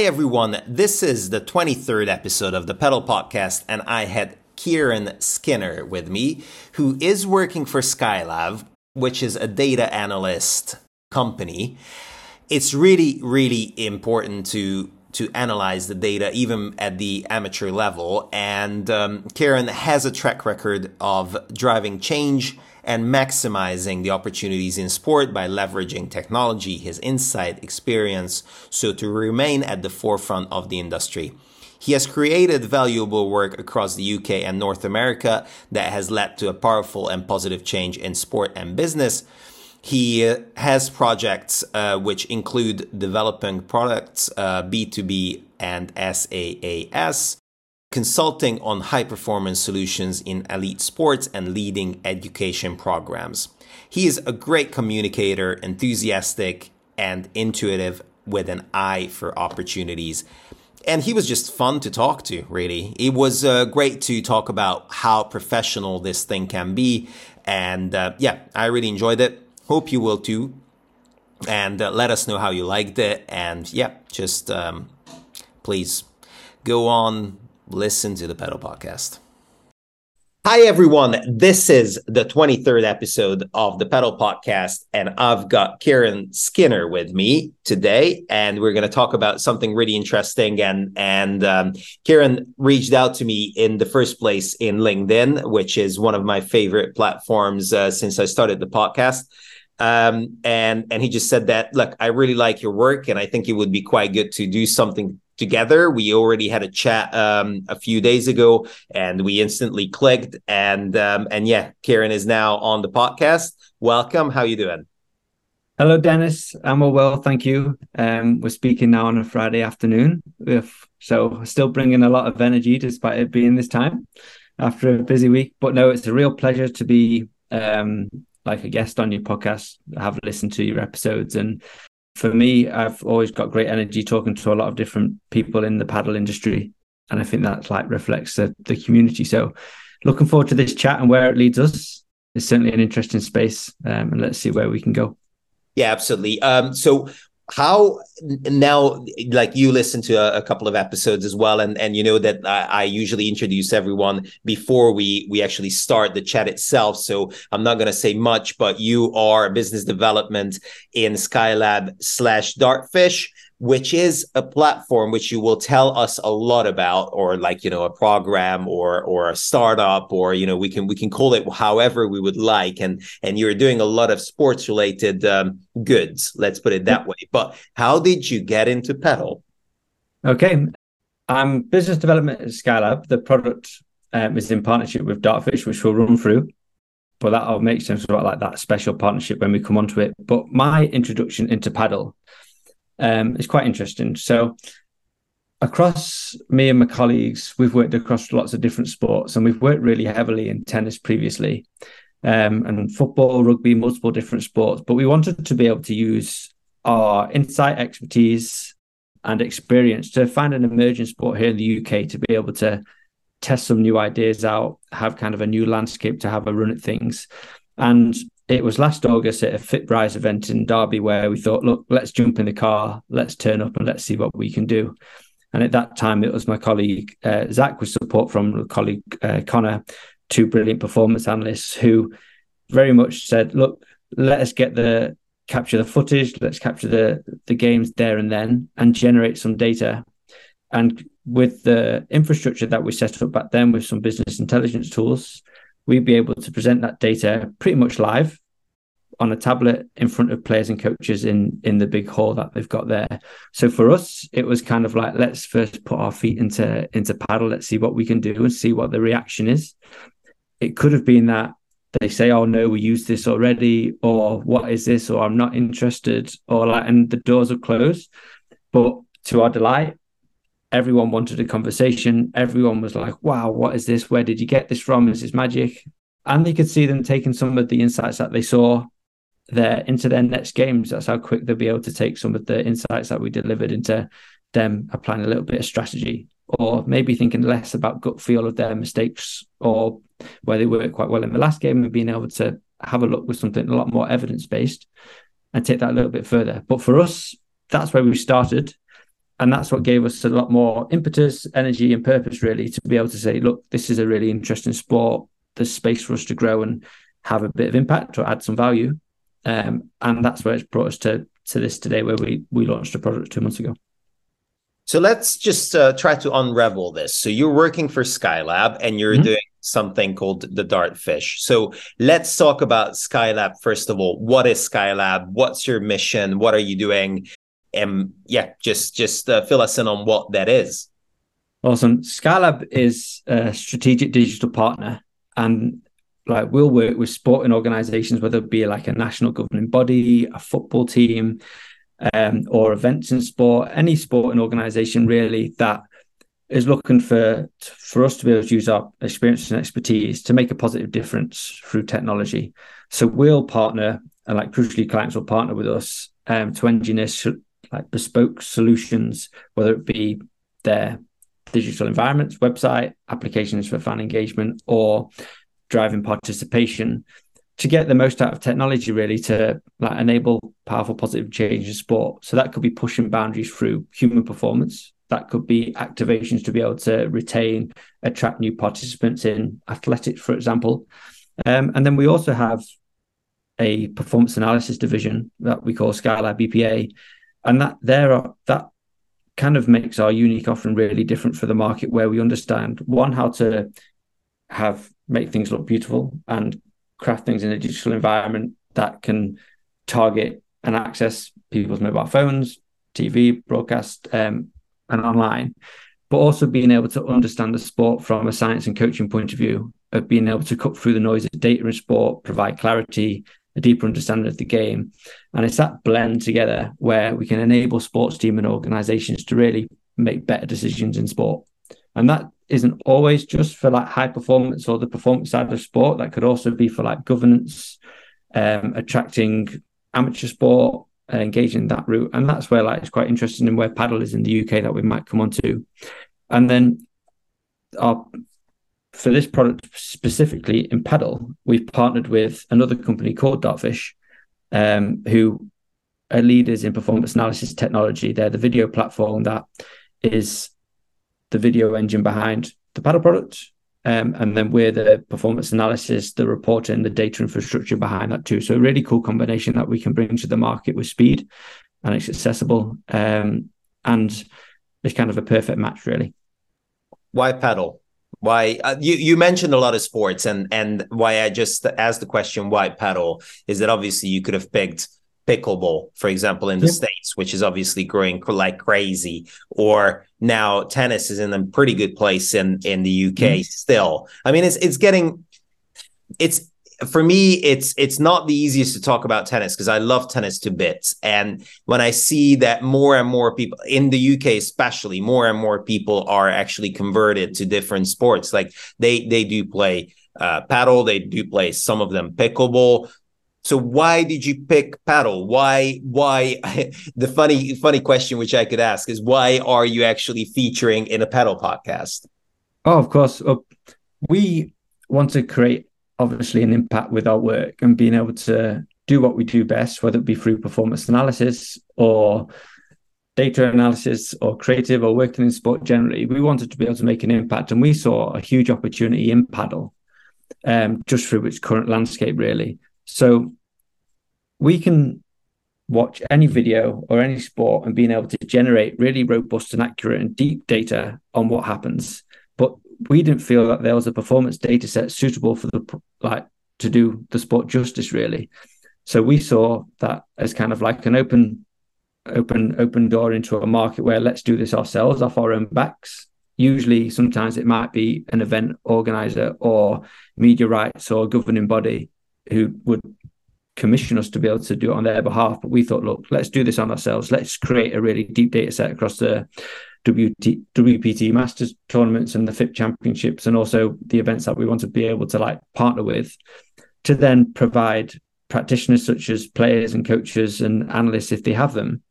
Hi, everyone. This is the 23rd episode of the Padel Podcast, and I had Ciaran Skinner with me, who is working for Skylab, which is a data analyst company. It's really, really important to to analyze the data even at the amateur level. And um, Ciaran has a track record of driving change and maximizing the opportunities in sport by leveraging technology, his insight, experience, so to remain at the forefront of the industry. He has created valuable work across the UK and North America that has led to a powerful and positive change in sport and business. He uh, has projects uh, which include developing products uh, B2B and SaaS, consulting on high performance solutions in elite sports and leading education programs. He is a great communicator, enthusiastic, and intuitive with an eye for opportunities. And he was just fun to talk to, really. It was uh, great to talk about how professional this thing can be. And uh, yeah, I really enjoyed it. Hope you will too. And uh, let us know how you liked it. And yeah, just um, please go on, listen to the Padel Podcast. Hi, everyone. This is the 23rd episode of the Padel Podcast, and I've got Ciaran Skinner with me today, and we're going to talk about something really interesting. And and um, Ciaran reached out to me in the first place in LinkedIn, which is one of my favorite platforms uh, since I started the podcast. Um, and and he just said that, look, I really like your work, and I think it would be quite good to do something together. We already had a chat um, a few days ago, and we instantly clicked. And um, and yeah, Ciaran is now on the podcast. Welcome. How you doing? Hello, Dennis. I'm all well, thank you. Um, we're speaking now on a Friday afternoon, if, so still bringing a lot of energy despite it being this time after a busy week. But no, it's a real pleasure to be um, like a guest on your podcast. I have listened to your episodes and for me, I've always got great energy talking to a lot of different people in the padel industry. And I think that like reflects the, the community. So looking forward to this chat and where it leads us. It's certainly an interesting space. Um, and let's see where we can go. Yeah, absolutely. Um, so how now like you listen to a, a, couple of episodes as well and and you know that I, I, usually introduce everyone before we we actually start the chat itself so i'm not going to say much but you are business development in skylab slash dartfish which is a platform which you will tell us a lot about or like you know a program or or a startup or you know we can we can call it however we would like and and you're doing a lot of sports related um, goods let's put it that way. But how did you get into padel? Okay. I'm business development at skylab the product um, is in partnership with dartfish which we'll run through but that'll make sense about like that special partnership when we come onto it. But my introduction into padel um, it's quite interesting. So across me and my colleagues, we've worked across lots of different sports, and we've worked really heavily in tennis previously, um, and football, rugby, multiple different sports. But we wanted to be able to use our insight, expertise, and experience to find an emerging sport here in the UK to be able to test some new ideas out, have kind of a new landscape to have a run at things. And it was last August at a FitRise event in Derby where we thought, look, let's jump in the car, let's turn up and let's see what we can do. And at that time, it was my colleague uh, Zach with support from colleague uh, Connor, two brilliant performance analysts who very much said, look, let us get the capture the footage, let's capture the the games there and then, and generate some data. And with the infrastructure that we set up back then with some business intelligence tools, we'd be able to present that data pretty much live on a tablet in front of players and coaches in in the big hall that they've got there. So for us, it was kind of like let's first put our feet into into padel, let's see what we can do and see what the reaction is. It could have been that they say, "Oh no, we used this already," or "What is this?" or "I'm not interested," or like, and the doors are closed. But to our delight, everyone wanted a conversation. Everyone was like, wow, what is this? Where did you get this from? Is this magic? And they could see them taking some of the insights that they saw there into their next games. That's how quick they'll be able to take some of the insights that we delivered into them applying a little bit of strategy or maybe thinking less about gut feel of their mistakes or where they worked quite well in the last game and being able to have a look with something a lot more evidence based and take that a little bit further. But for us, that's where we started and that's what gave us a lot more impetus, energy, and purpose, really, to be able to say, look, this is a really interesting sport. There's space for us to grow and have a bit of impact or add some value. Um, and that's where it's brought us to to this today, where we we launched a product two months ago. So let's just uh, try to unravel this. So you're working for Skylab and you're mm-hmm. doing something called the Dartfish. So let's talk about Skylab first of all. What is Skylab? What's your mission? What are you doing? And yeah, just just uh, fill us in on what that is. Awesome. Skylab is a strategic digital partner, and like we'll work with sporting organisations, whether it be like a national governing body, a football team, um, or events in sport, any sporting organisation really that is looking for for us to be able to use our experience and expertise to make a positive difference through technology. So we'll partner, and like crucially, clients will partner with us um, to engineer like bespoke solutions, whether it be their digital environments, website, applications for fan engagement, or driving participation to get the most out of technology really to like enable powerful positive change in sport. So that could be pushing boundaries through human performance. That could be activations to be able to retain attract new participants in athletics for example. Um, and then we also have a performance analysis division that we call skylab bpa and that there are that kind of makes our unique offering really different for the market where we understand one how to have make things look beautiful and craft things in a digital environment that can target and access people's mobile phones tv broadcast um, and online. But also being able to understand the sport from a science and coaching point of view of being able to cut through the noise of data in sport provide clarity a deeper understanding of the game. And it's that blend together where we can enable sports team and organizations to really make better decisions in sport. And that isn't always just for like high performance or the performance side of sport. That could also be for like governance, um, attracting amateur sport, uh, engaging that route. And that's where like it's quite interesting in where padel is in the UK that we might come on to. And then our for this product specifically in padel, we've partnered with another company called Dartfish, um, who are leaders in performance analysis technology. They're the video platform that is the video engine behind the padel product. Um, and then we're the performance analysis, the reporting, the data infrastructure behind that too. So a really cool combination that we can bring to the market with speed and it's accessible. Um, and it's kind of a perfect match, really. Why padel? Why uh, you you mentioned a lot of sports and and why I just asked the question why padel? Is that obviously you could have picked pickleball for example in the states which is obviously growing like crazy or now tennis is in a pretty good place in in the UK mm-hmm. still. I mean it's it's getting it's for me it's it's not the easiest to talk about tennis because i love tennis to bits. And when i see that more and more people in the uk especially more and more people are actually converted to different sports. Like they they do play uh, padel they do play some of them pickleball. So why did you pick padel? Why why the funny funny question which i could ask is why are you actually featuring in a padel podcast? Oh of course. Uh, we want to create obviously an impact with our work and being able to do what we do best, whether it be through performance analysis or data analysis or creative or working in sport generally, we wanted to be able to make an impact. And we saw a huge opportunity in padel um, just through its current landscape, really. So we can watch any video or any sport and being able to generate really robust and accurate and deep data on what happens. We didn't feel that there was a performance data set suitable for the like to do the sport justice really. So we saw that as kind of like an open, open, open door into a market where let's do this ourselves off our own backs. Usually, sometimes it might be an event organizer or media rights or governing body who would commission us to be able to do it on their behalf. But we thought, look, let's do this on ourselves. Let's create a really deep data set across the WT, WPT Masters tournaments and the FIP Championships, and also the events that we want to be able to like partner with, to then provide practitioners such as players and coaches and analysts, if they have them,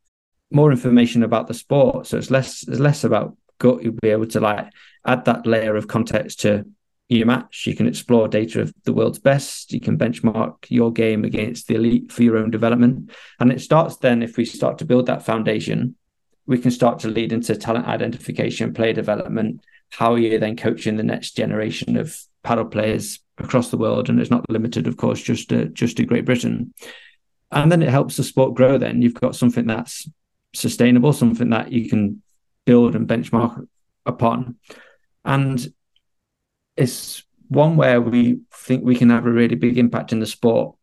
more information about the sport. So it's less it's less about gut. You'll be able to like add that layer of context to your match. You can explore data of the world's best. You can benchmark your game against the elite for your own development. And it starts then if we start to build that foundation we can start to lead into talent identification, player development. How are you then coaching the next generation of padel players across the world? And it's not limited, of course, just to just to Great Britain. And then it helps the sport grow. Then you've got something that's sustainable, something that you can build and benchmark upon. And it's one where we think we can have a really big impact in the sport.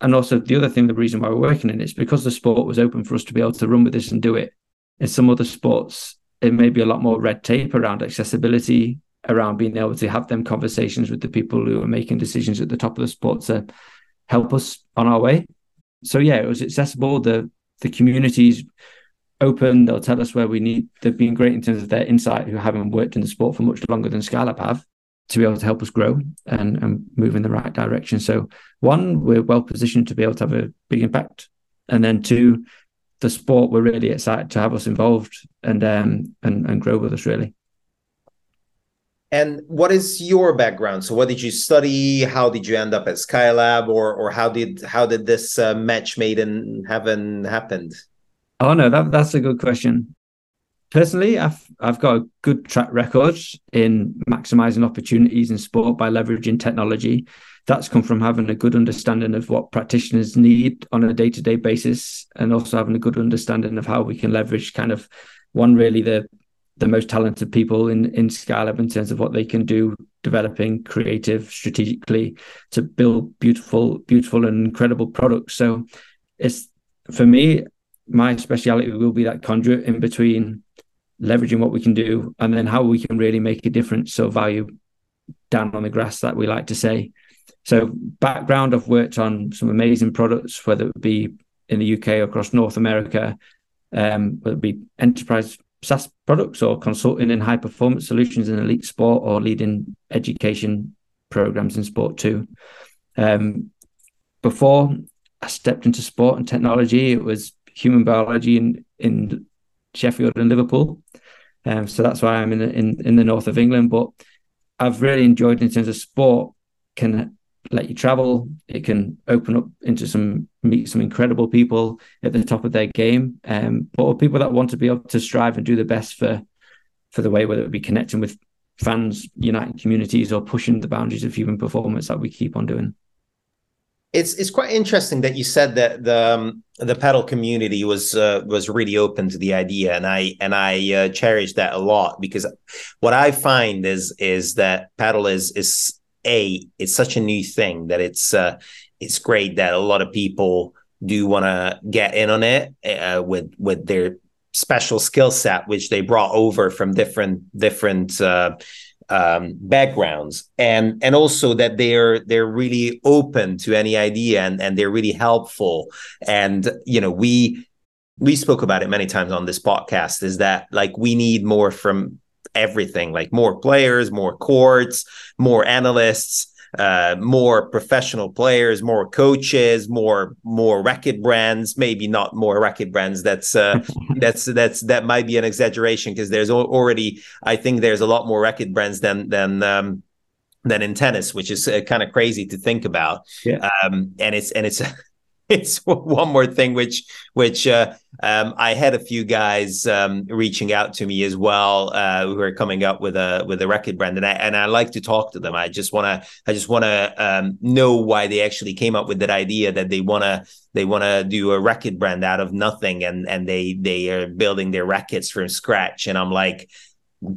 And also the other thing, the reason why we're working in it is because the sport was open for us to be able to run with this and do it. In some other sports, it may be a lot more red tape around accessibility, around being able to have them conversations with the people who are making decisions at the top of the sport to help us on our way. So yeah, it was accessible. The the communities open. They'll tell us where we need. They've been great in terms of their insight, who haven't worked in the sport for much longer than Skylab have, to be able to help us grow and, and move in the right direction. So, one, we're well positioned to be able to have a big impact, and then two, the sport we're really excited to have us involved and um and and grow with us really. And what is your background? So, what did you study? How did you end up at Skylab, or or how did how did this uh, match made in heaven happened? Oh no, that that's a good question. Personally, I've I've got a good track record in maximizing opportunities in sport by leveraging technology. That's come from having a good understanding of what practitioners need on a day-to-day basis, and also having a good understanding of how we can leverage kind of one really the the most talented people in in Skylab in terms of what they can do, developing creative strategically to build beautiful, beautiful and incredible products. So it's for me, my speciality will be that conduit in between leveraging what we can do and then how we can really make a difference so value down on the grass that we like to say so background i've worked on some amazing products whether it be in the uk or across north america um, whether it be enterprise SaaS products or consulting in high performance solutions in elite sport or leading education programs in sport too. Um, before I stepped into sport and technology, it was human biology in in Sheffield and Liverpool. Um, so that's why I'm in in in the north of England. But I've really enjoyed in terms of sport can let you travel. It can open up into some meet some incredible people at the top of their game, um, but people that want to be able to strive and do the best for for the way, whether it be connecting with fans, uniting communities, or pushing the boundaries of human performance that we keep on doing it's it's quite interesting that you said that the um, the padel community was uh, was really open to the idea, and I and I uh, cherish that a lot because what I find is is that padel is is a it's such a new thing that it's uh, it's great that a lot of people do want to get in on it uh, with with their special skill set which they brought over from different different uh, um, backgrounds. And and also that they're they're really open to any idea and and they're really helpful. And you know we we spoke about it many times on this podcast is that like we need more from everything like more players more courts more analysts uh, more professional players, more coaches, more more racket brands. Maybe not more racket brands. That's uh, that's that's that might be an exaggeration because there's already I think there's a lot more racket brands than than um, than in tennis, which is uh, kind of crazy to think about. Yeah. Um, and it's and it's it's one more thing which which uh, um, I had a few guys um, reaching out to me as well uh, who are coming up with a with a record brand and I and I like to talk to them. I just want to I just want to um, know why they actually came up with that idea that they want to they want to do a record brand out of nothing and and they they are building their records from scratch and I'm like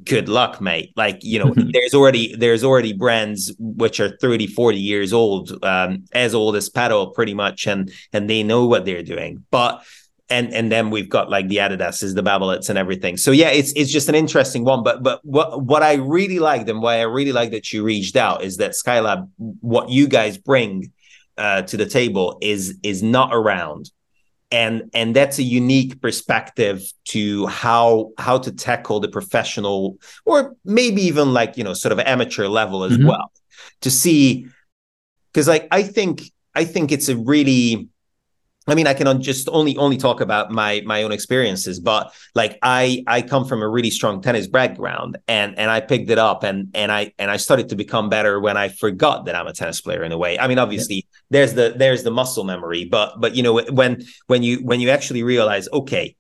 good luck mate like you know there's already there's already brands which are 30 40 years old um, as old as padel pretty much and and they know what they're doing but and and then we've got like the Adidas's, the Babolats, and everything. So yeah, it's it's just an interesting one. But but what what I really liked and why I really like that you reached out is that Skylab, what you guys bring uh, to the table is is not around and and that's a unique perspective to how how to tackle the professional or maybe even like you know sort of amateur level as mm-hmm. well to see because like i think i think it's a really I mean, I can just only only talk about my my own experiences, but like I I come from a really strong tennis background, and and I picked it up, and and I and I started to become better when I forgot that I'm a tennis player in a way. I mean, obviously yeah. There's the there's the muscle memory, but but you know when when you when you actually realize, okay,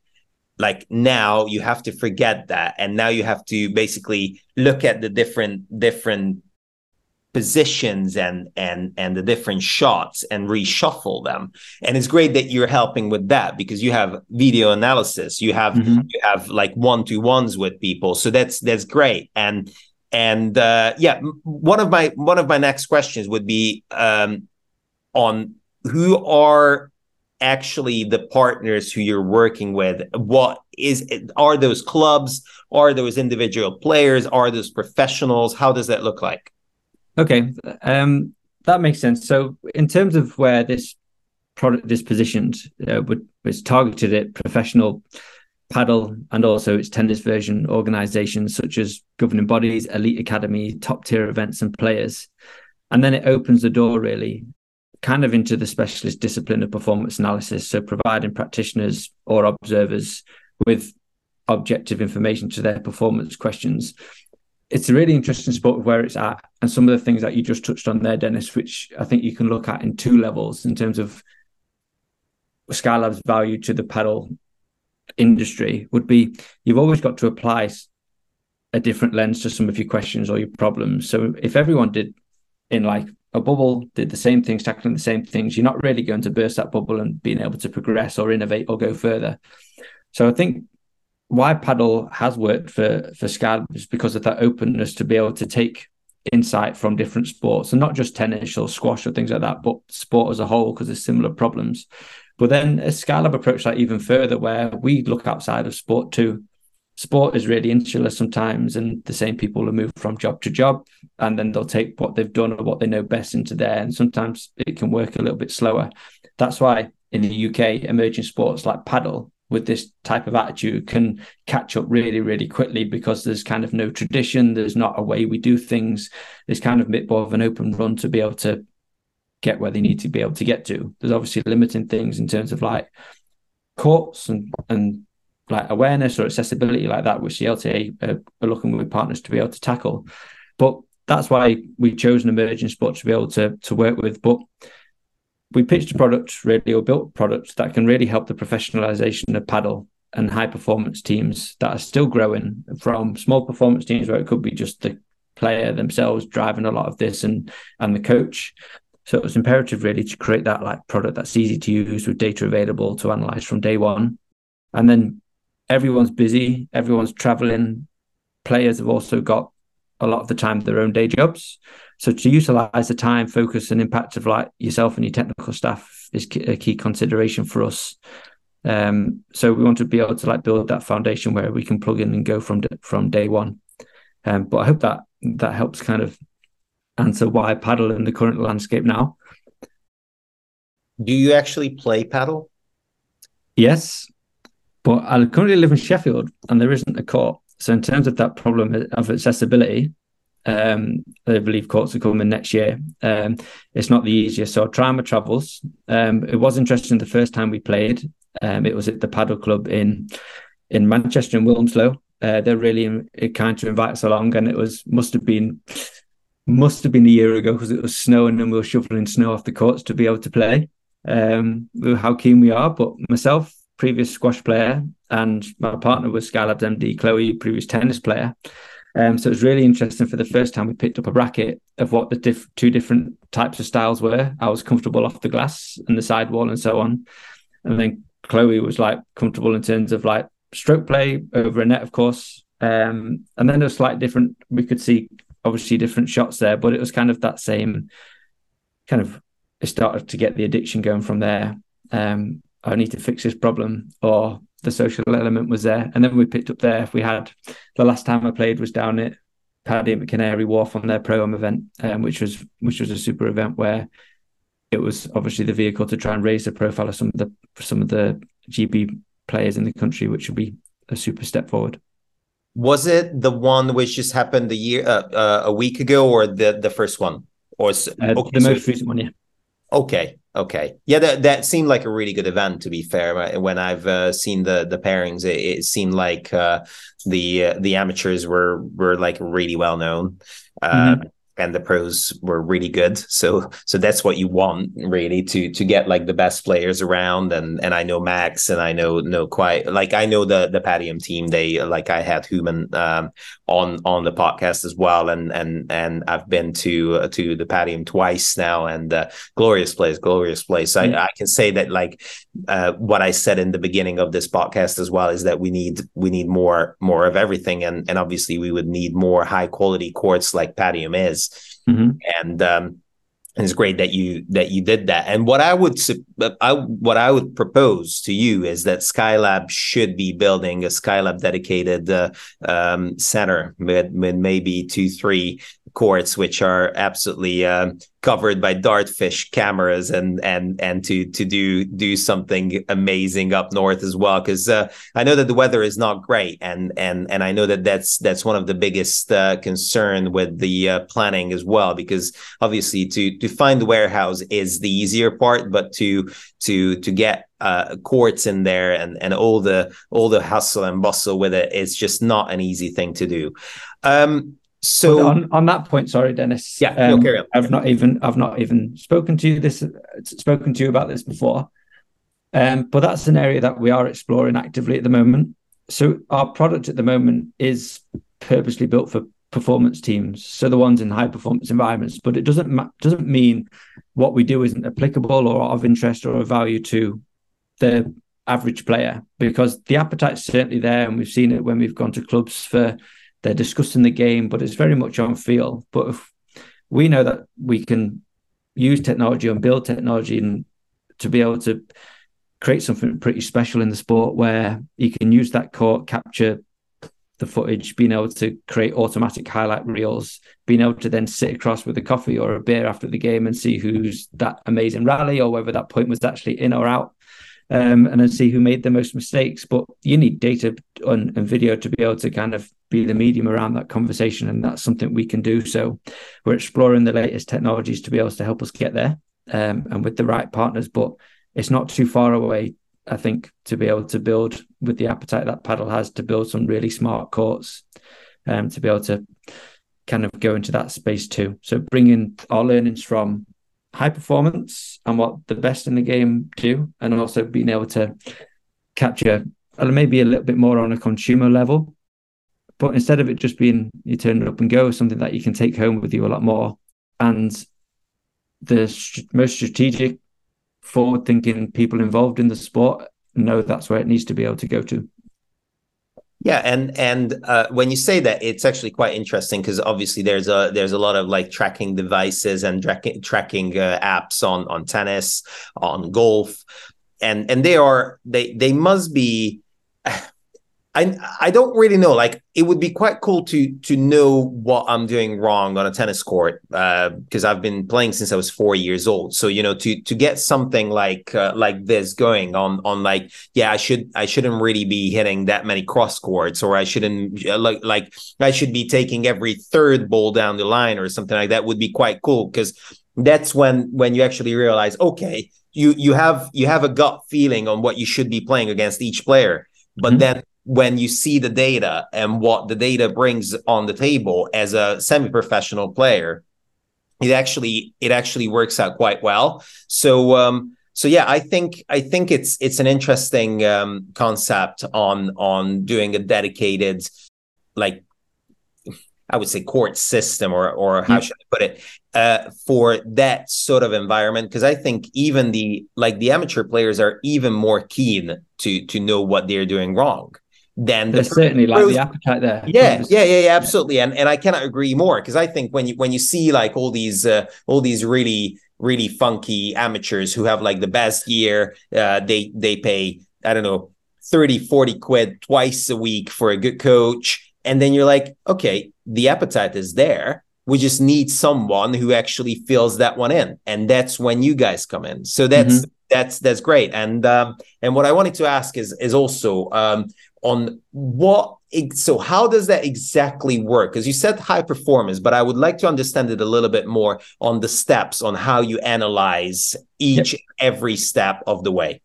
like now you have to forget that and now you have to basically look at the different different positions and and and the different shots and reshuffle them and it's great that you're helping with that because you have video analysis you have mm-hmm. you have like one to ones with people so that's that's great and and uh yeah one of my one of my next questions would be um on who are actually the partners who you're working with. What is are those clubs? Are those individual players? Are those professionals? How does that look like? Okay um that makes sense. So in terms of where this product is positioned uh, it's targeted at professional padel and also its tennis version organizations such as governing bodies elite academy top tier events and players. And then it opens the door really kind of into the specialist discipline of performance analysis. So providing practitioners or observers with objective information to their performance questions. It's a really interesting spot of where it's at. And some of the things that you just touched on there, Dennis, which I think you can look at in two levels in terms of Skylab's value to the padel industry would be you've always got to apply a different lens to some of your questions or your problems. So if everyone did in like a bubble, did the same things, tackling the same things, you're not really going to burst that bubble and being able to progress or innovate or go further. So I think why padel has worked for for Scad is because of that openness to be able to take insight from different sports and not just tennis or squash or things like that, but sport as a whole because there's similar problems. But then a Skylab approach that even further where we look outside of sport too sport is really insular sometimes and the same people will move from job to job and then they'll take what they've done or what they know best into there and sometimes it can work a little bit slower. That's why in the uk emerging sports like padel with this type of attitude can catch up really really quickly because there's kind of no tradition there's not a way we do things. There's kind of a bit more of an open run to be able to get where they need to be able to get to. There's obviously limiting things in terms of like courts and and like awareness or accessibility like that, which the LTA are, looking with partners to be able to tackle. But that's why we chose an emerging sport to be able to to work with. But we pitched a product really or built products that can really help the professionalization of padel and high performance teams that are still growing from small performance teams where it could be just the player themselves driving a lot of this and and the coach. So it was imperative really to create that like product that's easy to use with data available to analyze from day one. And then everyone's busy, everyone's traveling. Players have also got a lot of the time their own day jobs. So to utilize the time, focus, and impact of like yourself and your technical staff is a key consideration for us. Um, so we want to be able to like build that foundation where we can plug in and go from from day one. Um, but I hope that that helps kind of answer why padel in the current landscape now. Do you actually play padel? Yes, but I currently live in Sheffield and there isn't a court. So in terms of that problem of accessibility, um, I believe courts are coming next year. Um, it's not the easiest. So my travels. Um, it was interesting the first time we played. Um, it was at the Padel Club in in Manchester and Wilmslow. Uh, they're really kind to invite us along, and it was must have been must have been a year ago because it was snowing and we were shoveling snow off the courts to be able to play. Um, how keen we are, but myself, previous squash player, and my partner was Skylab's MD, Chloe, previous tennis player. Um, so it was really interesting for the first time we picked up a bracket of what the diff- two different types of styles were. I was comfortable off the glass and the sidewall and so on. And then Chloe was like comfortable in terms of like stroke play over a net, of course. Um, and then it was slightly different. We could see obviously different shots there, but it was kind of that same kind of it started to get the addiction going from there. Um, I need to fix this problem, or the social element was there. And then we picked up there. We had the last time I played was down at Paddy at Canary Wharf on their pro am event, um, which was which was a super event where it was obviously the vehicle to try and raise the profile of some of the some of the GB players in the country, which would be a super step forward. Was it the one which just happened a year uh, uh, a week ago, or the the first one, or uh, okay, the so most recent one? Yeah. Okay, okay, yeah, that that seemed like a really good event. To be fair, when I've uh, seen the the pairings, it, it seemed like uh, the uh, the amateurs were were like really well known. Uh, mm-hmm. And the pros were really good. So so that's what you want really to to get like the best players around. And and I know Max and I know know quite like I know the the Padium team. They like I had Human um, on on the podcast as well, and and and I've been to uh, to the Padium twice now, and uh, glorious place, glorious place. Mm-hmm. I, I can say that like uh, what I said in the beginning of this podcast as well is that we need we need more more of everything, and and obviously we would need more high quality courts like Padium is, mm-hmm. and um, it's great that you that you did that. And what I would I, what I would propose to you is that Skylab should be building a Skylab dedicated uh, um, center with, with maybe two three courts which are absolutely uh, covered by dartfish cameras and and and to to do do something amazing up north as well. Because uh, I know that the weather is not great and and and I know that that's that's one of the biggest uh, concern with the uh, planning as well because obviously to to find the warehouse is the easier part but to to to get uh, courts in there and and all the all the hustle and bustle with it it's just not an easy thing to do. Um so on, on that point, sorry, Dennis. Yeah, um, no, carry on. I've not even I've not even spoken to you this spoken to you about this before. Um, but that's an area that we are exploring actively at the moment. So our product at the moment is purposely built for performance teams, so the ones in high performance environments. But it doesn't ma- doesn't mean what we do isn't applicable or of interest or of value to the average player because the appetite's certainly there, and we've seen it when we've gone to clubs for they're discussing the game, but it's very much on feel. But if we know that we can use technology and build technology and to be able to create something pretty special in the sport where you can use that court, capture the footage, being able to create automatic highlight reels, being able to then sit across with a coffee or a beer after the game and see who's that amazing rally or whether that point was actually in or out um, and then see who made the most mistakes. But you need data on, and video to be able to kind of be the medium around that conversation, and that's something we can do. So we're exploring the latest technologies to be able to help us get there, um, and with the right partners. But it's not too far away, I think, to be able to build with the appetite that padel has to build some really smart courts, um, to be able to kind of go into that space too. So bringing our learnings from high performance and what the best in the game do, and also being able to capture uh, maybe a little bit more on a consumer level. But instead of it just being you turn it up and go, something that you can take home with you a lot more. And the st- most strategic, forward thinking people involved in the sport know that's where it needs to be able to go to. Yeah, and and uh, when you say that, it's actually quite interesting because obviously there's a there's a lot of like tracking devices and tracking tracking uh, apps on on tennis, on golf, and and they are they they must be I I don't really know. Like it would be quite cool to to know what I'm doing wrong on a tennis court because uh, I've been playing since I was four years old. So you know to to get something like uh, like this going on on like yeah I should I shouldn't really be hitting that many cross courts or I shouldn't uh, like like I should be taking every third ball down the line or something like that would be quite cool because that's when when you actually realize okay you you have you have a gut feeling on what you should be playing against each player but mm-hmm. then when you see the data and what the data brings on the table as a semi-professional player it actually it actually works out quite well. So um so yeah i think i think it's it's an interesting um concept on on doing a dedicated like I would say court system or or how mm. should I put it uh, for that sort of environment. Because I think even the like the amateur players are even more keen to to know what they're doing wrong then there's the certainly like the appetite there. Yeah, yeah, yeah, yeah, absolutely. And and I cannot agree more because I think when you when you see like all these uh, all these really really funky amateurs who have like the best year, uh, they they pay I don't know 30 40 quid twice a week for a good coach and then you're like okay the appetite is there we just need someone who actually fills that one in and that's when you guys come in so that's mm-hmm. that's that's great and um and what i wanted to ask is is also um on what so how does that exactly work because you said high performance but i would like to understand it a little bit more on the steps on how you analyze each yep. every step of the way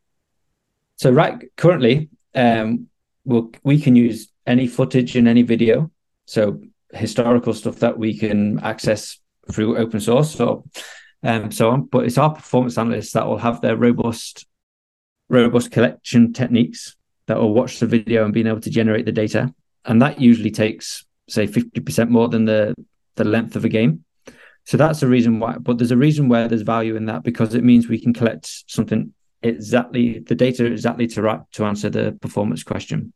so right currently um we'll, we can use any footage in any video so historical stuff that we can access through open source or um, so on. But it's our performance analysts that will have their robust robust collection techniques will watch the video and being able to generate the data. And that usually takes, say, 50% more than the, the length of a game. So that's the reason why. But there's a reason where there's value in that because it means we can collect something exactly the data exactly to to answer the performance question.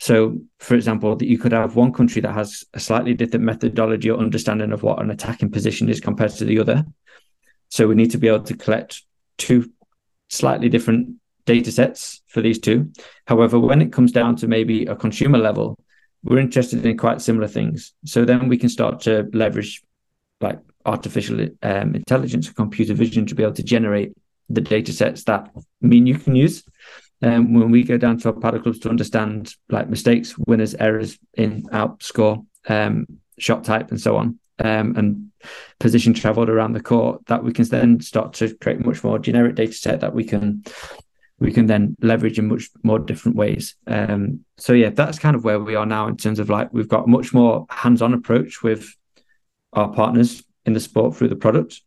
So, for example, that you could have one country that has a slightly different methodology or understanding of what an attacking position is compared to the other. So we need to be able to collect two slightly different data sets for these two. However, when it comes down to maybe a consumer level, we're interested in quite similar things. So then we can start to leverage like artificial um, intelligence and computer vision to be able to generate the data sets that mean you can use. Um, when we go down to our padel clubs to understand like mistakes, winners, errors in out score, um, shot type, and so on, um, and position traveled around the court, that we can then start to create much more generic data set that we can we can then leverage in much more different ways. Um, so yeah, that's kind of where we are now in terms of like we've got a much more hands-on approach with our partners in the sport through the product,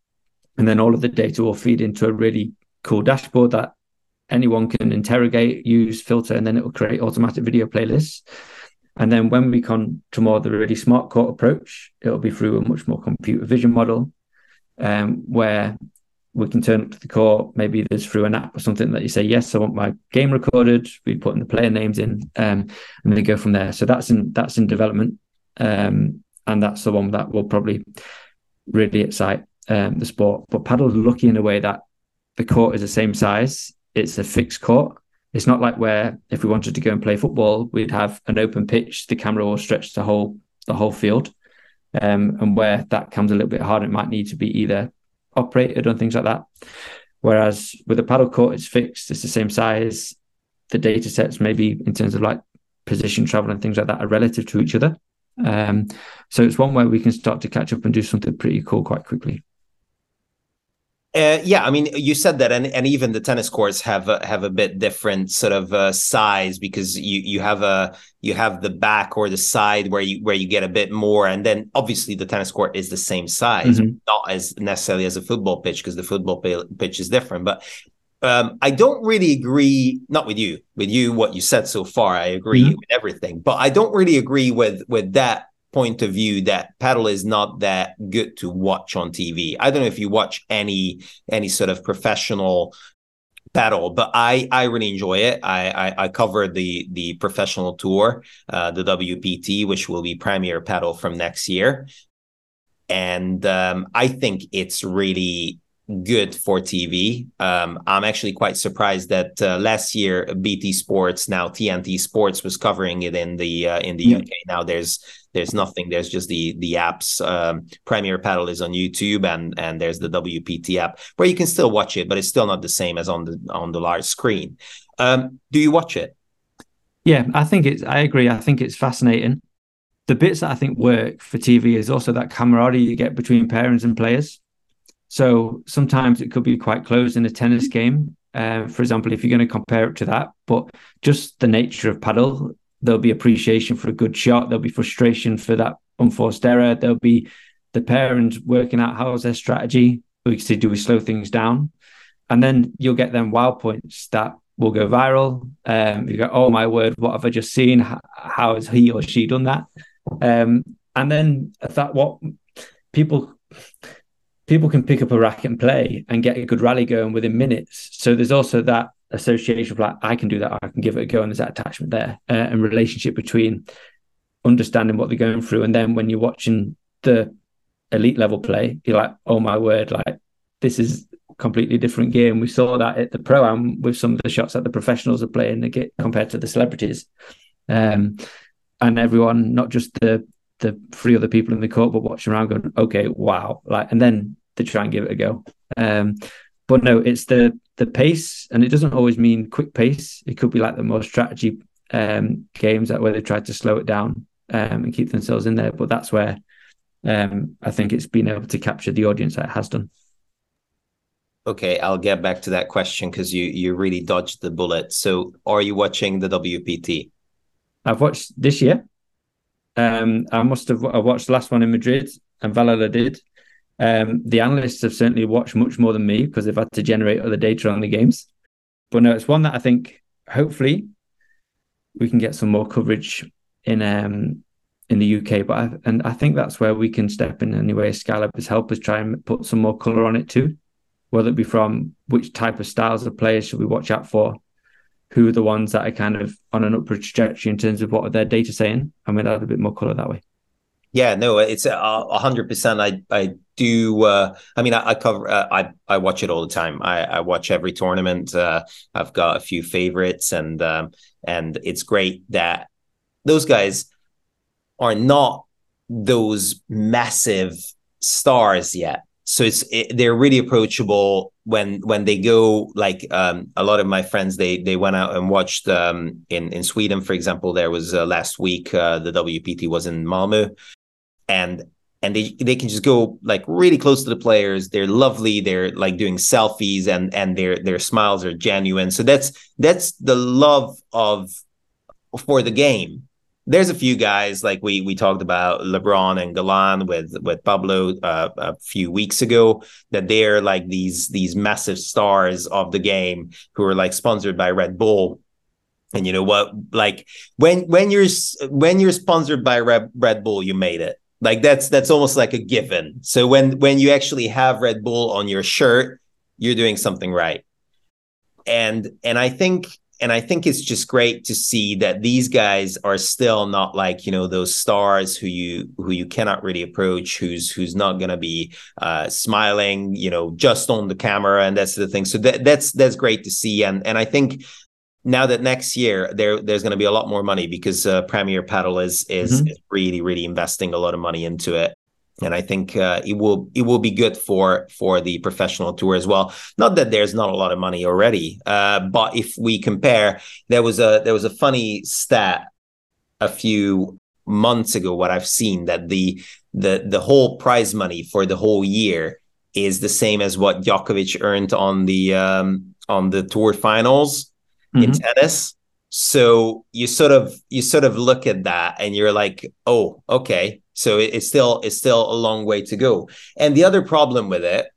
and then all of the data will feed into a really cool dashboard that anyone can interrogate, use, filter, and then it will create automatic video playlists. And then when we come to more the really smart court approach, it'll be through a much more computer vision model, um, where we can turn up to the court. Maybe there's through an app or something that you say, yes, I want my game recorded. We put in the player names in, um, and then go from there. So that's in that's in development, um, and that's the one that will probably really excite um, the sport. But padel's lucky in a way that the court is the same size. It's a fixed court. It's not like where if we wanted to go and play football, we'd have an open pitch. The camera will stretch the whole the whole field, um, and where that comes a little bit harder, it might need to be either operated on things like that. Whereas with a padel court, it's fixed. It's the same size. The data sets, maybe in terms of like position travel and things like that, are relative to each other. Um, so it's one way we can start to catch up and do something pretty cool quite quickly. Uh, yeah, I mean, you said that, and, and even the tennis courts have a, have a bit different sort of uh, size because you you have a you have the back or the side where you where you get a bit more, and then obviously the tennis court is the same size, mm-hmm. not as necessarily as a football pitch because the football pitch is different. But um, I don't really agree, not with you, with you what you said so far. I agree mm-hmm. with everything, but I don't really agree with with that point of view that padel is not that good to watch on TV. I don't know if you watch any any sort of professional padel, but I I really enjoy it. I I, I covered the the professional tour, uh, the WPT, which will be Premier Padel from next year, and um, I think it's really good for TV. Um, I'm actually quite surprised that uh, last year BT Sports, now TNT Sports, was covering it in the uh, in the mm. UK. Now there's there's nothing. There's just the the apps. Um, Premier Padel is on YouTube, and and there's the WPT app where you can still watch it, but it's still not the same as on the on the large screen. Um, do you watch it? Yeah, I think it's. I agree. I think it's fascinating. The bits that I think work for TV is also that camaraderie you get between parents and players. So sometimes it could be quite close in a tennis game. Uh, for example, if you're going to compare it to that, but just the nature of padel, there'll be appreciation for a good shot. There'll be frustration for that unforced error. There'll be the parents working out how's their strategy. We say, do we slow things down? And then you'll get them wow points that will go viral. Um, you go, oh my word, what have I just seen? How has he or she done that? Um, and then that what people people can pick up a racket and play and get a good rally going within minutes. So there's also that association of like I can do that, I can give it a go, and there's that attachment there uh, and relationship between understanding what they're going through, and then when you're watching the elite level play, you're like, oh my word, like this is completely different game. We saw that at the pro am with some of the shots that the professionals are playing compared to the celebrities, um, and everyone, not just the the three other people in the court, but watching around, going, okay, wow, like, and then to try and give it a go. Um, but no, it's the the pace, and it doesn't always mean quick pace. It could be like the more strategy um, games that where they tried to slow it down um, and keep themselves in there. But that's where um, I think it's been able to capture the audience that it has done. Okay, I'll get back to that question because you you really dodged the bullet. So, are you watching the WPT? I've watched this year. Um, I must have I watched the last one in Madrid and Valladolid, Um, the analysts have certainly watched much more than me because they've had to generate other data on the games. But no, it's one that I think hopefully we can get some more coverage in um, in the UK. But I, and I think that's where we can step in anyway. Skylab has helped us try and put some more color on it too, whether it be from which type of styles of players should we watch out for, who are the ones that are kind of on an upward trajectory in terms of what their data saying, and we'll add a bit more color that way. Yeah, no, it's a hundred percent. I I do. Uh, I mean, I, I cover. Uh, I I watch it all the time. I, I watch every tournament. Uh, I've got a few favorites, and um, and it's great that those guys are not those massive stars yet. So it's it, they're really approachable when when they go like um, a lot of my friends they they went out and watched um, in in Sweden for example there was uh, last week uh, the WPT was in Malmö and and they they can just go like really close to the players. They're lovely. They're like doing selfies and and their their smiles are genuine. So that's that's the love of for the game. There's a few guys like we we talked about Lebrón and Galan with with Pablo uh, a few weeks ago that they're like these these massive stars of the game who are like sponsored by Red Bull. And you know what? Like when when you're when you're sponsored by Red, Red Bull you made it like that's that's almost like a given. So when when you actually have Red Bull on your shirt, you're doing something right. And and I think and I think it's just great to see that these guys are still not like you know those stars who you who you cannot really approach, who's who's not gonna be uh, smiling, you know, just on the camera, and that's the thing. So that that's that's great to see, and and I think now that next year there there's going to be a lot more money because uh, Premier Padel is is, mm-hmm. is, really really investing a lot of money into it, and I think uh, it will it will be good for for the professional tour as well. Not that there's not a lot of money already, uh, but if we compare, there was a there was a funny stat a few months ago. What I've seen that the the the whole prize money for the whole year is the same as what Djokovic earned on the um, on the tour finals mm-hmm. in tennis. So you sort of you sort of look at that and you're like, oh, okay. So it, it's still it's still a long way to go. And the other problem with it,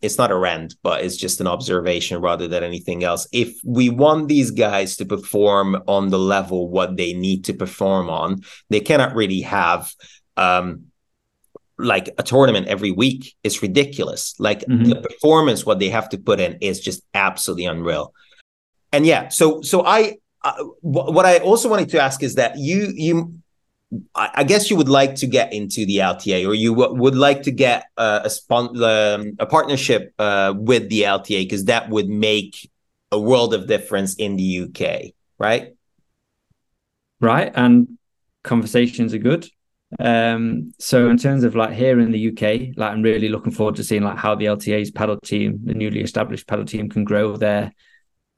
it's not a rant, but it's just an observation rather than anything else. If we want these guys to perform on the level what they need to perform on, they cannot really have um, like a tournament every week. It's ridiculous. Like mm-hmm. the performance, what they have to put in is just absolutely unreal and yeah, so so I uh, what I also wanted to ask is that you you I guess you would like to get into the LTA, or you w- would like to get uh, a spon- um, a partnership uh, with the LTA because that would make a world of difference in the UK, right? Right, and conversations are good. Um, so in terms of like here in the UK, like I'm really looking forward to seeing like how the LTA's padel team, the newly established padel team, can grow their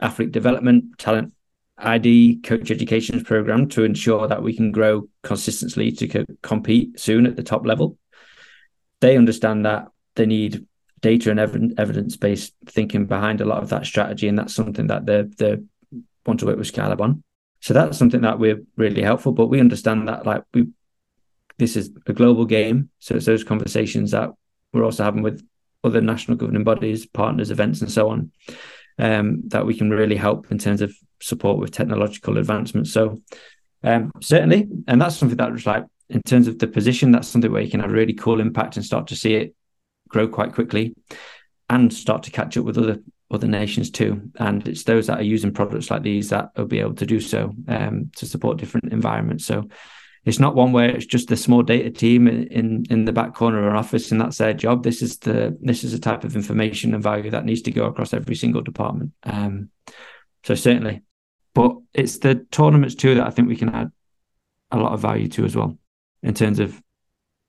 athlete development, talent ID, coach education program to ensure that we can grow consistently to co- compete soon at the top level. They understand that they need data and ev- evidence based thinking behind a lot of that strategy, and that's something that they they want to work with Skylab on. So that's something that we're really helpful. But we understand that like we this is a global game, so it's those conversations that we're also having with other national governing bodies, partners, events, and so on um, that we can really help in terms of support with technological advancements. So um, certainly, and that's something that was like in terms of the position, that's something where you can have really cool impact and start to see it grow quite quickly, and start to catch up with other other nations too. And it's those that are using products like these that will be able to do so um, to support different environments. So it's not one where it's just the small data team in in the back corner of an office and that's their job. This is the this is a type of information and value that needs to go across every single department. Um, so certainly, but it's the tournaments too that I think we can add a lot of value to as well in terms of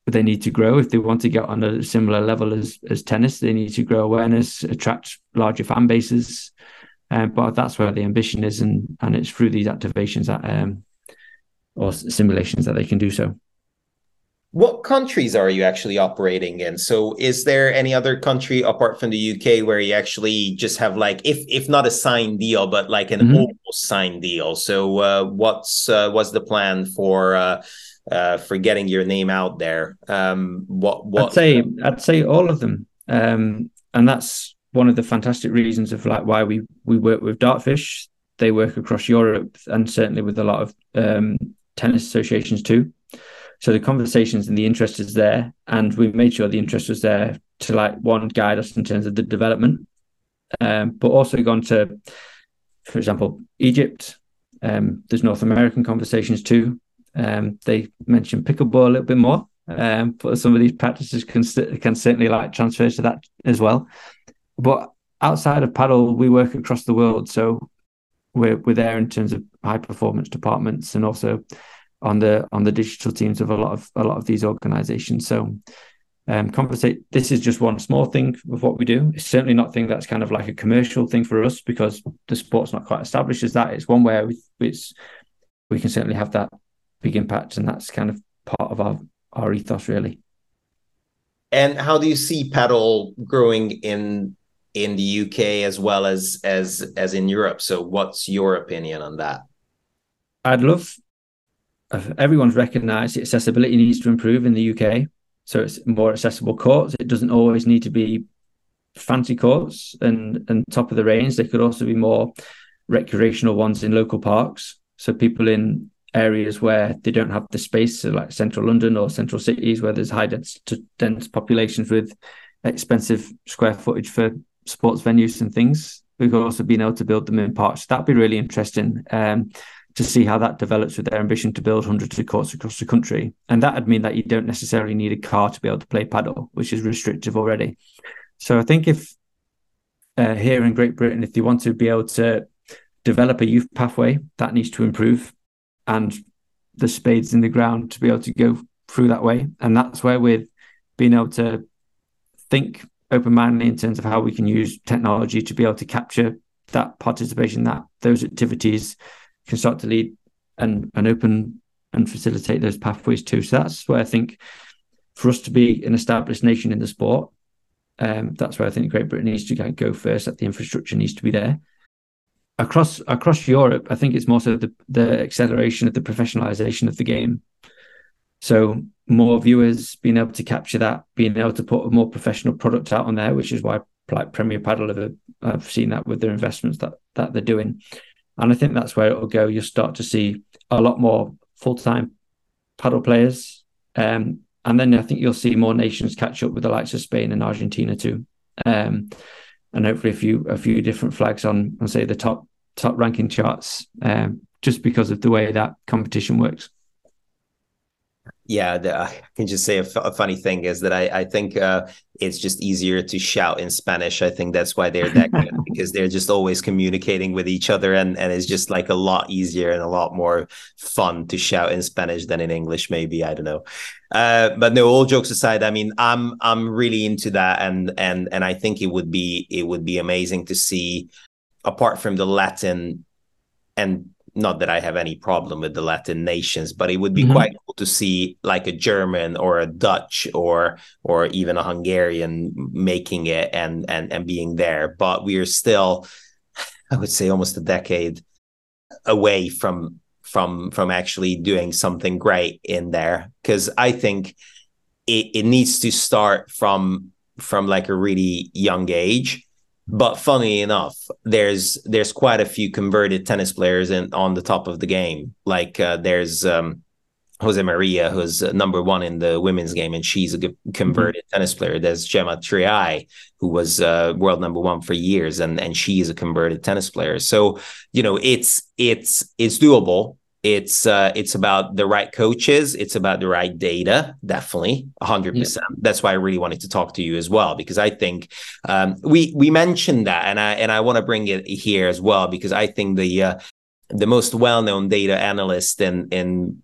they need to grow if they want to get on a similar level as as tennis. They need to grow awareness, attract larger fan bases. Um, but that's where the ambition is, and and it's through these activations that um, or simulations that they can do so. What countries are you actually operating in? So, is there any other country apart from the UK where you actually just have like, if if not a signed deal, but like an mm-hmm. almost signed deal? So, uh, what's uh, what's the plan for uh, uh, for getting your name out there. Um, what what I'd say I'd say all of them, um, and that's one of the fantastic reasons of like why we we work with Dartfish. They work across Europe and certainly with a lot of um, tennis associations too. So the conversations and the interest is there, and we made sure the interest was there to like one guide us in terms of the development, um, but also gone to, for example, Egypt. Um, there's North American conversations too. Um, they mentioned pickleball a little bit more, um, but some of these practices can can certainly like transfer to that as well. But outside of padel, we work across the world, so we're we're there in terms of high performance departments and also on the on the digital teams of a lot of a lot of these organizations. So um conversate this is just one small thing of what we do. It's certainly not thing that's kind of like a commercial thing for us because the sport's not quite established as that. It's one where we, it's we can certainly have that big impact and that's kind of part of our our ethos really. And how do you see padel growing in in the UK as well as as as in Europe? So what's your opinion on that? I'd love everyone's recognised accessibility needs to improve in the UK. So it's more accessible courts. It doesn't always need to be fancy courts and and top of the range. There could also be more recreational ones in local parks. So people in areas where they don't have the space, so like central London or central cities where there's high dense, dense populations with expensive square footage for sports venues and things. We've also been able to build them in parks. That'd be really interesting. Um, to see how that develops with their ambition to build hundreds of courts across the country. And that would mean that you don't necessarily need a car to be able to play padel, which is restrictive already. So I think if uh, here in Great Britain, if you want to be able to develop a youth pathway, that needs to improve. And the spades in the ground to be able to go through that way. And that's where we're being able to think open mindedly in terms of how we can use technology to be able to capture that participation, that those activities can start to lead and and open and facilitate those pathways too. So that's where I think for us to be an established nation in the sport, um, that's where I think Great Britain needs to go first. That the infrastructure needs to be there. Across across Europe, I think it's more so the the acceleration of the professionalization of the game. So more viewers being able to capture that, being able to put a more professional product out on there, which is why like Premier Padel have, have seen that with their investments that that they're doing. And I think that's where it'll go. You'll start to see a lot more full time padel players. Um, and then I think you'll see more nations catch up with the likes of Spain and Argentina too. Um, and hopefully a few a few different flags on on say the top top ranking charts, um, just because of the way that competition works yeah, the, I can just say a, f- a funny thing is that I, I think uh, it's just easier to shout in Spanish. I think that's why they're that good because they're just always communicating with each other, and and it's just like a lot easier and a lot more fun to shout in Spanish than in English. Maybe I don't know, uh, but no. All jokes aside, I mean, I'm I'm really into that, and and and I think it would be it would be amazing to see, apart from the Latin and not that I have any problem with the Latin nations, but it would be mm-hmm. quite cool to see like a German or a Dutch or or even a Hungarian making it and and and being there. But we are still, I would say, almost a decade away from from from actually doing something great in there. Because I think it, it needs to start from from like a really young age but funny enough, there's there's quite a few converted tennis players in on the top of the game. Like uh, there's um, Josemaría, who's uh, number one in the women's game, and she's a converted mm-hmm. tennis player. There's Gemma Triay, who was uh, world number one for years, and and she is a converted tennis player. So you know, it's it's it's doable it's uh, it's about the right coaches. It's about the right data. Definitely. 100% yeah. that's why i really wanted to talk to you as well because i think um, we we mentioned that and i and i want to bring it here as well because i think the uh, the most well-known data analyst in in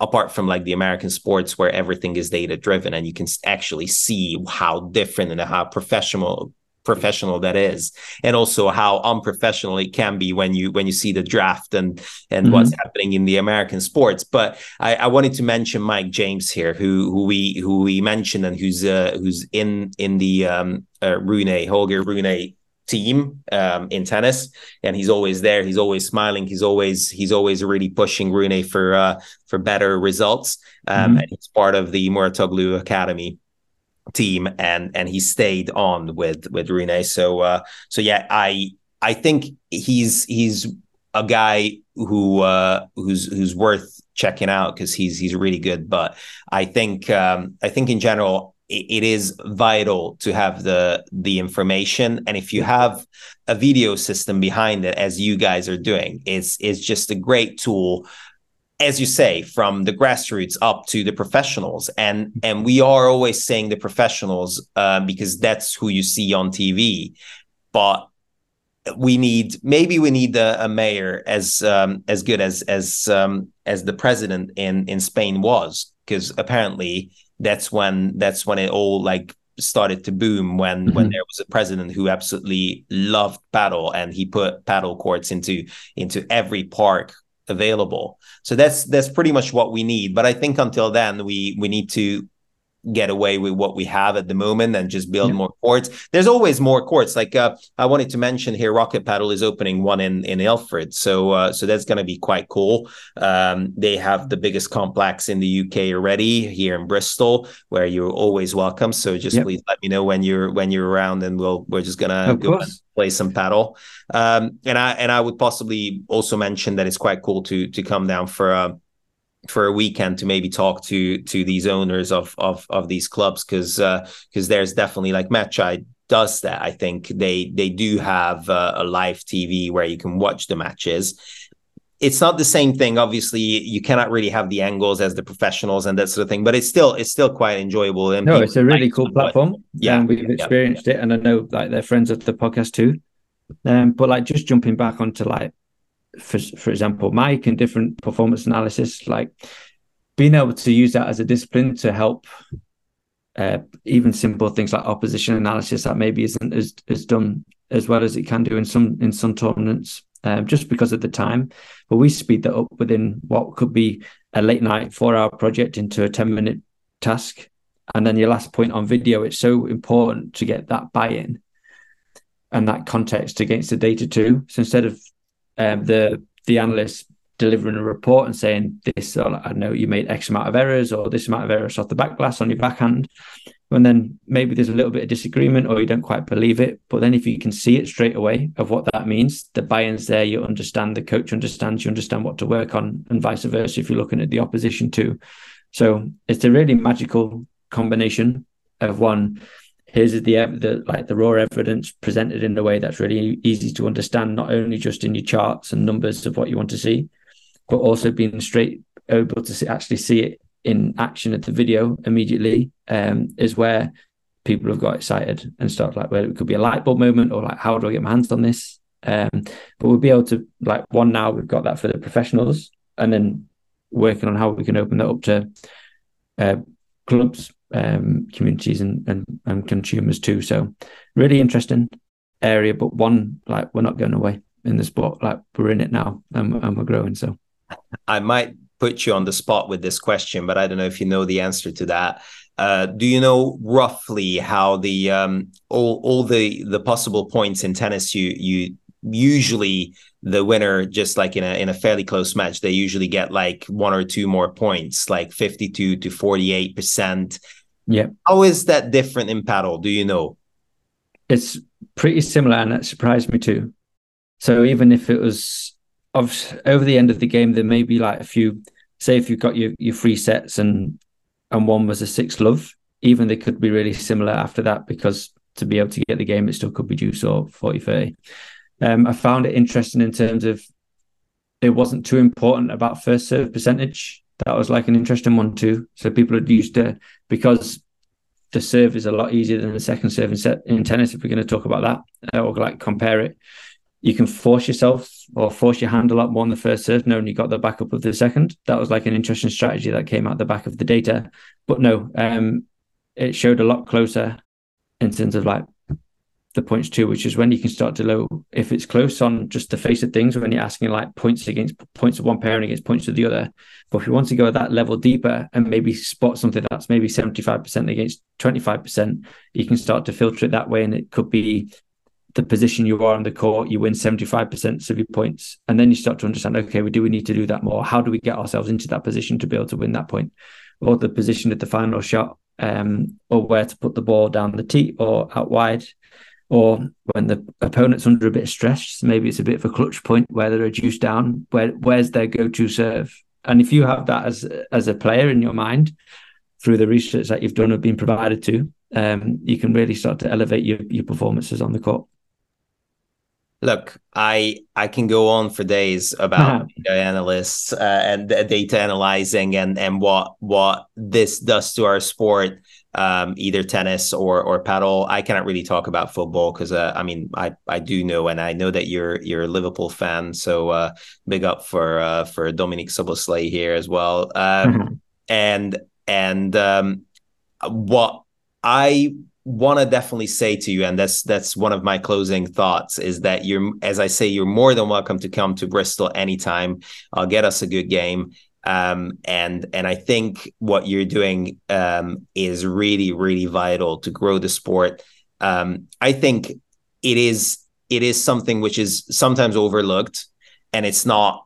apart from like the American sports where everything is data driven and you can actually see how different and how professional professional that is and also how unprofessional it can be when you when you see the draft and and mm-hmm. what's happening in the american sports but I, I, wanted to mention mike james here who who we who we mentioned and who's uh, who's in in the um uh, rune holger rune team um, in tennis, and he's always there. He's always smiling. He's always he's always really pushing Rune for uh, for better results. Um, mm-hmm. And he's part of the Mouratoglou Academy team, and and he stayed on with with Rune. So uh, so yeah, I I think he's he's a guy who uh, who's who's worth checking out because he's he's really good. But I think um, I think in general it, it is vital to have the the information, and if you have a video system behind it, as you guys are doing, it's it's just a great tool. As you say, from the grassroots up to the professionals, and and we are always saying the professionals uh, because that's who you see on TV. But we need maybe we need a, a mayor as um, as good as as um, as the president in in Spain was because apparently that's when that's when it all like started to boom when mm-hmm. when there was a president who absolutely loved padel and he put padel courts into into every park available. So that's that's pretty much what we need. But i think until then we we need to get away with what we have at the moment and just build yeah. more courts. There's always more courts. Like uh, I wanted to mention here, Rocket Padel is opening one in in Ilford, so uh, so that's going to be quite cool. Um, they have the biggest complex in the UK already here in Bristol, where you're always welcome. So just yep. please let me know when you're when you're around, and we'll we're just gonna go and play some padel. Um, and I and I would possibly also mention that it's quite cool to to come down for. Uh, for a weekend to maybe talk to to these owners of of of these clubs because because uh, there's definitely like Matcheye does that. I think they they do have uh, a live TV where you can watch the matches. It's not the same thing. Obviously, you cannot really have the angles as the professionals and that sort of thing. But it's still it's still quite enjoyable. And no, it's a really cool platform. Yeah, and we've experienced yeah. it, and I know like they're friends of the podcast too. Um, but like just jumping back onto like for for example, Mike and different performance analysis, like being able to use that as a discipline to help uh, even simple things like opposition analysis that maybe isn't as, as done as well as it can do in some in some tournaments um, just because of the time. But we speed that up within what could be a late night four hour project into a 10 minute task. And then your last point on video it's so important to get that buy-in and that context against the data too. So instead of um, the the analyst delivering a report and saying this, or I know you made X amount of errors or this amount of errors off the back glass on your backhand. And then maybe there's a little bit of disagreement or you don't quite believe it. But then if you can see it straight away of what that means, the buy-in's there, you understand, the coach understands, you understand what to work on, and vice versa if you're looking at the opposition too. So it's a really magical combination of one here's the, the like the raw evidence presented in a way that's really easy to understand, not only just in your charts and numbers of what you want to see, but also being straight able to see, actually see it in action at the video immediately um, is where people have got excited and start like well it could be a light bulb moment or like how do I get my hands on this? Um, but we'll be able to like one now we've got that for the professionals and then working on how we can open that up to uh, clubs um, communities and, and, and consumers too. So really interesting area, but one like we're not going away in the sport. Like we're in it now and, and we're growing. So I might put you on the spot with this question, but I don't know if you know the answer to that. Uh, do you know roughly how the um, all all the the possible points in tennis you you usually the winner just like in a in a fairly close match they usually get like one or two more points like 52 to 48 percent yeah. How is that different in padel? Do you know? It's pretty similar, and that surprised me too. So even if it was of over the end of the game, there may be like a few. Say if you've got your your three sets and and one was a six love, even they could be really similar after that because to be able to get the game, it still could be deuce or 40 30. Um, I found it interesting in terms of it wasn't too important about first serve percentage that was like an interesting one too. So people are used to because the serve is a lot easier than the second serve in, set, in tennis. If we're going to talk about that uh, or like compare it, you can force yourself or force your hand a lot more on the first serve, knowing you got the backup of the second. That was like an interesting strategy that came out the back of the data. But no, um, it showed a lot closer in terms of like the points too, which is when you can start to know if it's close on just the face of things when you're asking like points against points of one pairing against points of the other. But if you want to go that level deeper and maybe spot something that's maybe 75% against 25%, you can start to filter it that way. And it could be the position you are on the court, you win 75% of your points. And then you start to understand, okay, we do we need to do that more? How do we get ourselves into that position to be able to win that point? Or the position at the final shot, um, or where to put the ball down the tee or out wide. Or when the opponent's under a bit of stress, maybe it's a bit of a clutch point where they're reduced down, where where's their go-to serve? And if you have that as as a player in your mind through the research that you've done or been provided to, um, you can really start to elevate your, your performances on the court. Look, I I can go on for days about data analysts uh, and data analyzing and and what what this does to our sport, um, either tennis or or padel. I cannot really talk about football because uh, I mean I I do know and I know that you're you're a Liverpool fan, so uh, big up for uh, for Dominik Szoboszlai here as well. Um, mm-hmm. And and um, what I want to definitely say to you, and that's that's one of my closing thoughts, is that you're, as I say, you're more than welcome to come to Bristol anytime. I'll get us a good game. Um, and and I think what you're doing um, is really really vital to grow the sport. Um, I think it is it is something which is sometimes overlooked, and it's not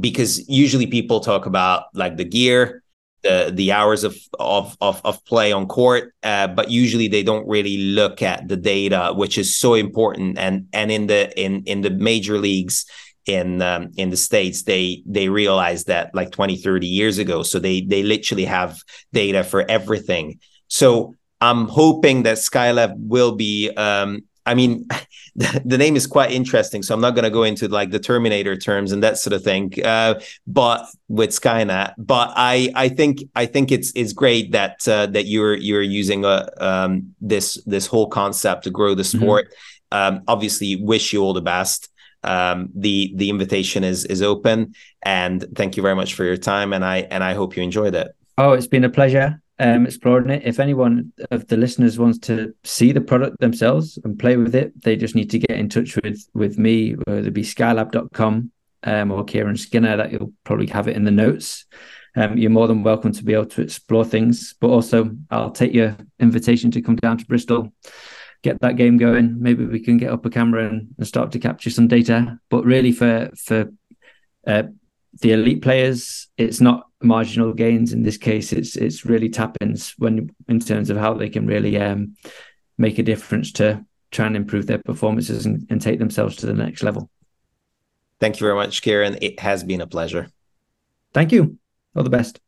because usually people talk about like the gear the the hours of of of, of play on court, uh, but usually they don't really look at the data, which is so important. And and in the in in the major leagues in um, in the states, they they realized that like 20, 30 years ago. So they they literally have data for everything. So I'm hoping that Skylab will be um, I mean, the, name is quite interesting, so I'm not going to go into like the Terminator terms and that sort of thing. Uh, but with Skynet, but I I think I think it's it's great that uh, that you're you're using a, uh, um, this this whole concept to grow the mm-hmm. sport. Mm-hmm. Um, obviously, wish you all the best. Um, the the invitation is is open, and thank you very much for your time. And I and I hope you enjoyed it. Oh, it's been a pleasure um, exploring it. If anyone of the listeners wants to see the product themselves and play with it, they just need to get in touch with with me, whether it be skylab.com um, or Ciaran Skinner, that you'll probably have it in the notes. Um, you're more than welcome to be able to explore things, but also I'll take your invitation to come down to Bristol, get that game going. Maybe we can get up a camera and, and start to capture some data. But really, for for uh, the elite players, it's not marginal gains in this case. It's it's really tap-ins when in terms of how they can really um, make a difference to try and improve their performances and, and take themselves to the next level. Thank you very much, Ciaran. It has been a pleasure. Thank you. All the best.